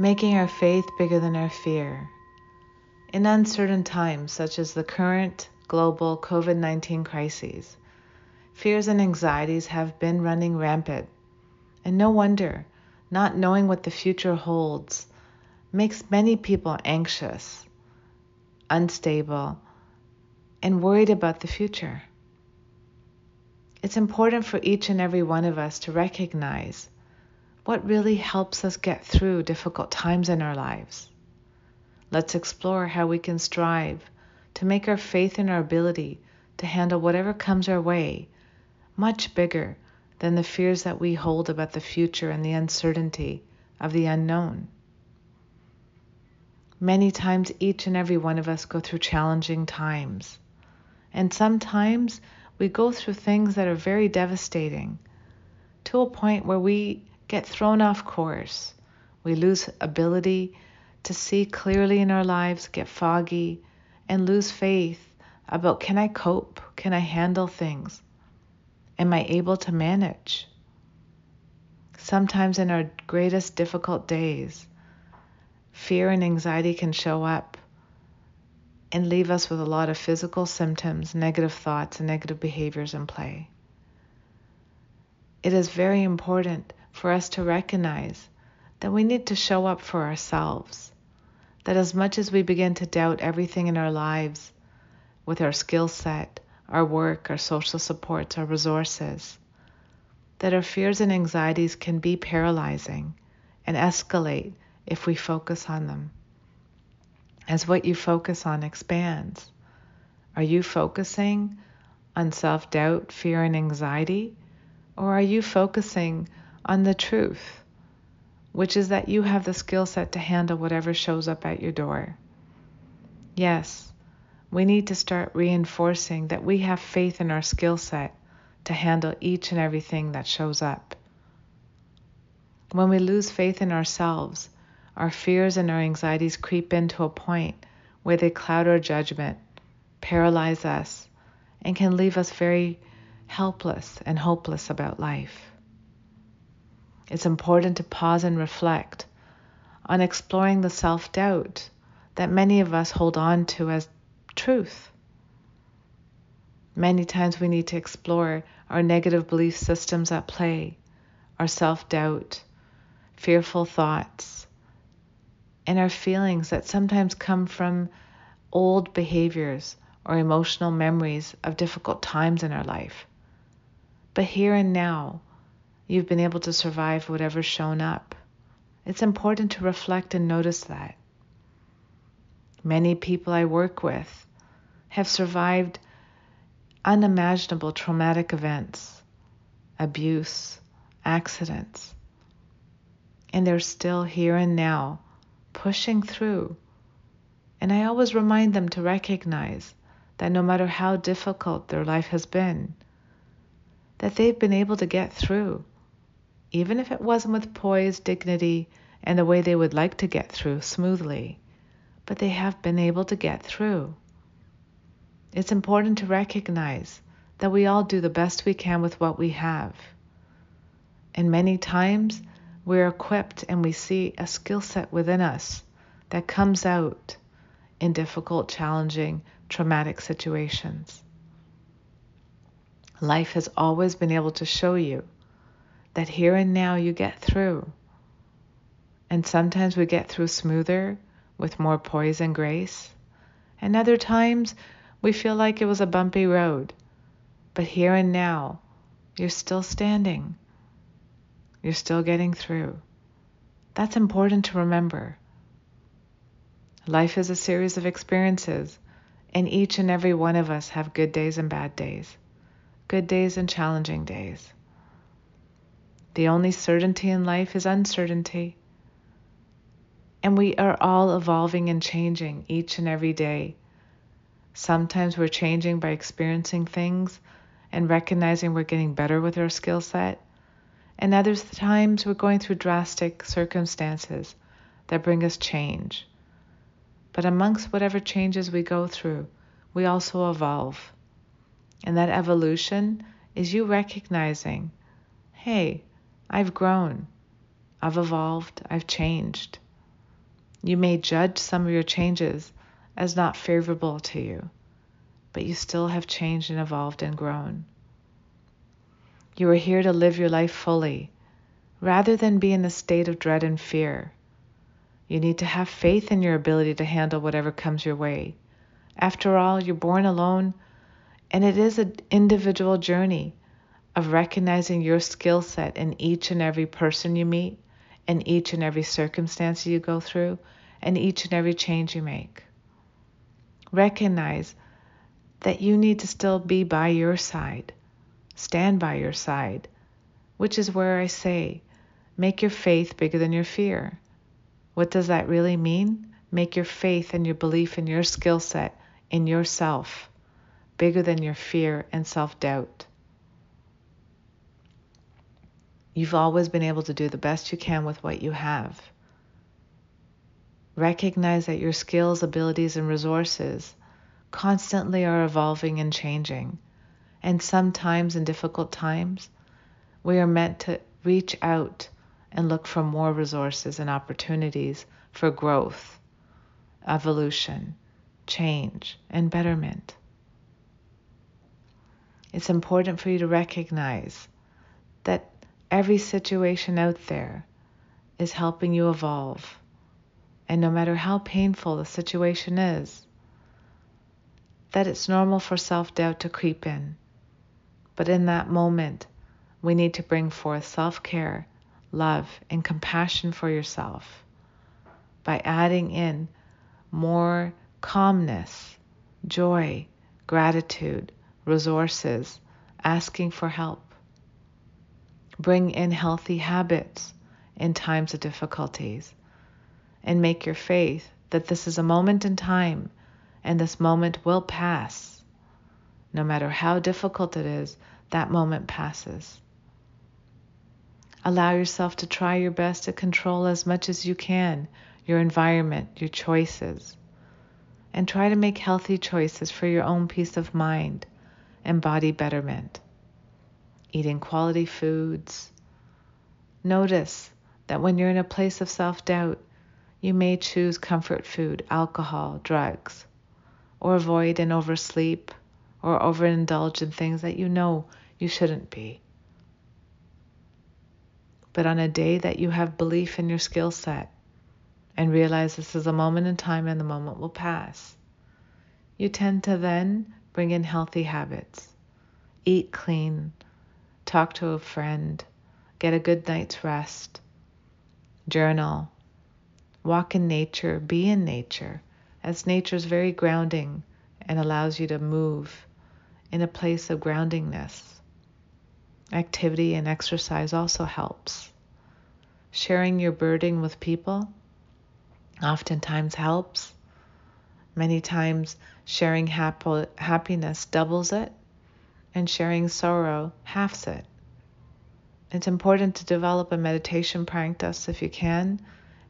making our faith bigger than our fear. In uncertain times, such as the current global COVID 19 crises, fears and anxieties have been running rampant. And no wonder, not knowing what the future holds makes many people anxious, unstable, and worried about the future. It's important for each and every one of us to recognize what really helps us get through difficult times in our lives. Let's explore how we can strive to make our faith in our ability to handle whatever comes our way much bigger than the fears that we hold about the future and the uncertainty of the unknown. Many times, each and every one of us go through challenging times. And sometimes we go through things that are very devastating to a point where we get thrown off course. We lose ability to see clearly in our lives, get foggy, and lose faith about can I cope? Can I handle things? Am I able to manage? Sometimes in our greatest difficult days, fear and anxiety can show up and leave us with a lot of physical symptoms, negative thoughts, and negative behaviors in play. It is very important for us to recognize that we need to show up for ourselves. That as much as we begin to doubt everything in our lives with our skill set, our work, our social supports, our resources, that our fears and anxieties can be paralyzing and escalate if we focus on them as what you focus on expands. Are you focusing on self doubt, fear, and anxiety? Or are you focusing on the truth, which is that you have the skill set to handle whatever shows up at your door? Yes, we need to start reinforcing that we have faith in our skill set to handle each and everything that shows up. When we lose faith in ourselves, our fears and our anxieties creep into a point where they cloud our judgment, paralyze us, and can leave us very helpless and hopeless about life. It's important to pause and reflect on exploring the self doubt that many of us hold on to as truth. Many times we need to explore our negative belief systems at play, our self doubt, fearful thoughts, and our feelings that sometimes come from old behaviors or emotional memories of difficult times in our life. But here and now, you've been able to survive whatever's shown up. It's important to reflect and notice that. Many people I work with have survived unimaginable traumatic events, abuse, accidents, and they're still here and now pushing through. And I always remind them to recognize that no matter how difficult their life has been, that they've been able to get through, even if it wasn't with poise, dignity, and the way they would like to get through smoothly, but they have been able to get through. It's important to recognize that we all do the best we can with what we have. And many times we're equipped and we see a skill set within us that comes out in difficult, challenging, traumatic situations. Life has always been able to show you that here and now you get through. And sometimes we get through smoother with more poise and grace. And other times we feel like it was a bumpy road. But here and now, you're still standing. You're still getting through. That's important to remember. Life is a series of experiences, and each and every one of us have good days and bad days, good days and challenging days. The only certainty in life is uncertainty. And we are all evolving and changing each and every day. Sometimes we're changing by experiencing things and recognizing we're getting better with our skill set and other times we're going through drastic circumstances that bring us change. But amongst whatever changes we go through, we also evolve. And that evolution is you recognizing, hey, I've grown, I've evolved, I've changed. You may judge some of your changes as not favorable to you, but you still have changed and evolved and grown. You are here to live your life fully rather than be in a state of dread and fear. You need to have faith in your ability to handle whatever comes your way. After all, you're born alone, and it is an individual journey of recognizing your skill set in each and every person you meet, in each and every circumstance you go through, and each and every change you make. Recognize that you need to still be by your side stand by your side, which is where I say, make your faith bigger than your fear. What does that really mean? Make your faith and your belief in your skill set, in yourself, bigger than your fear and self doubt. You've always been able to do the best you can with what you have. Recognize that your skills, abilities, and resources constantly are evolving and changing. And sometimes in difficult times, we are meant to reach out and look for more resources and opportunities for growth, evolution, change, and betterment. It's important for you to recognize every situation out there is helping you evolve. And no matter how painful the situation is, that it's normal for self doubt to creep in but in that moment, we need to bring forth self care, love, and compassion for yourself by adding in more calmness, joy, gratitude, resources, asking for help. Bring in healthy habits in times of difficulties and make your faith that this is a moment in time and this moment will pass no matter how difficult it is, that moment passes. Allow yourself to try your best to control as much as you can your environment, your choices, and try to make healthy choices for your own peace of mind and body betterment. Eating quality foods. Notice that when you're in a place of self doubt, you may choose comfort food, alcohol, drugs, or avoid and oversleep or overindulge in things that you know you shouldn't be. But on a day that you have belief in your skill set and realize this is a moment in time and the moment will pass, you tend to then bring in healthy habits. Eat clean, talk to a friend, get a good night's rest, journal, walk in nature, be in nature, as nature is very grounding and allows you to move in a place of groundingness. Activity and exercise also helps. Sharing your burden with people oftentimes helps. Many times, sharing hap- happiness doubles it, and sharing sorrow halves it. It's important to develop a meditation practice if you can,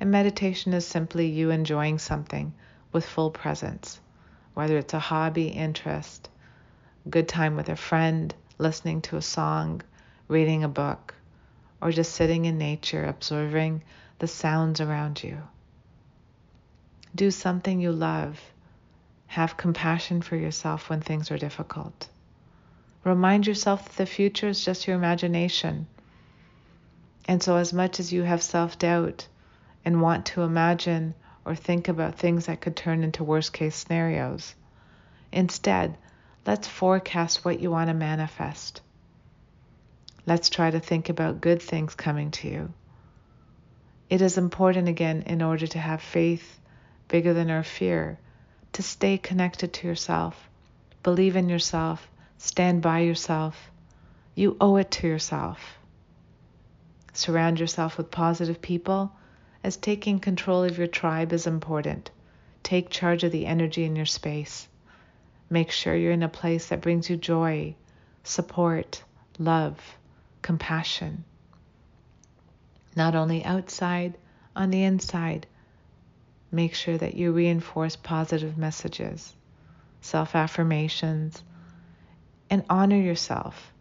and meditation is simply you enjoying something with full presence, whether it's a hobby, interest, good time with a friend, listening to a song, reading a book, or just sitting in nature, observing the sounds around you. Do something you love. Have compassion for yourself when things are difficult. Remind yourself that the future is just your imagination. And so, as much as you have self doubt and want to imagine or think about things that could turn into worst case scenarios, instead, Let's forecast what you want to manifest. Let's try to think about good things coming to you. It is important, again, in order to have faith bigger than our fear, to stay connected to yourself, believe in yourself, stand by yourself. You owe it to yourself. Surround yourself with positive people, as taking control of your tribe is important. Take charge of the energy in your space. Make sure you're in a place that brings you joy, support, love, compassion. Not only outside, on the inside. Make sure that you reinforce positive messages, self affirmations, and honor yourself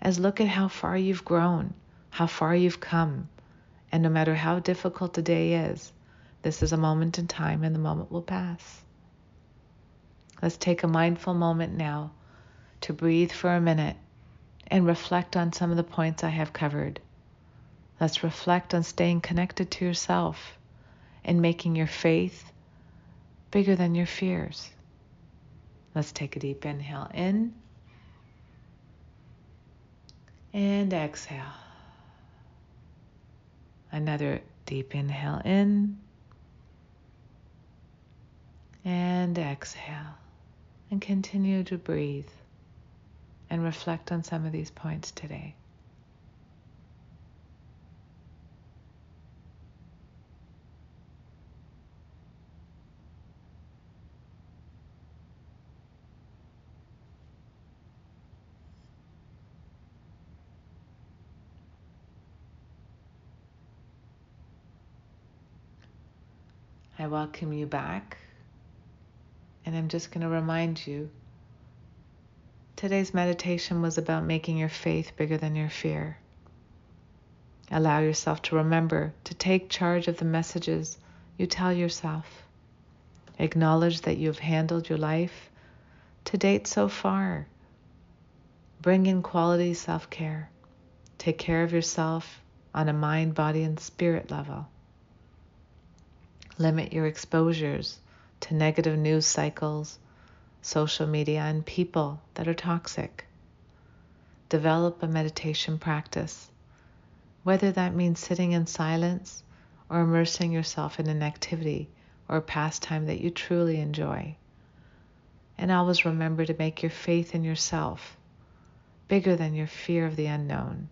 as look at how far you've grown, how far you've come. And no matter how difficult the day is, This is a moment in time and the moment will pass. Let's take a mindful moment now to breathe for a minute and reflect on some of the points I have covered. Let's reflect on staying connected to yourself and making your faith bigger than your fears. Let's take a deep inhale in and exhale. Another deep inhale in and exhale. And continue to breathe and reflect on some of these points today. I welcome you back. And I'm just going to remind you today's meditation was about making your faith bigger than your fear. Allow yourself to remember to take charge of the messages you tell yourself. Acknowledge that you've handled your life to date so far. Bring in quality self care. Take care of yourself on a mind, body, and spirit level. Limit your exposures to negative news cycles, social media, and people that are toxic. Develop a meditation practice, whether that means sitting in silence or immersing yourself in an activity or pastime that you truly enjoy. And always remember to make your faith in yourself bigger than your fear of the unknown.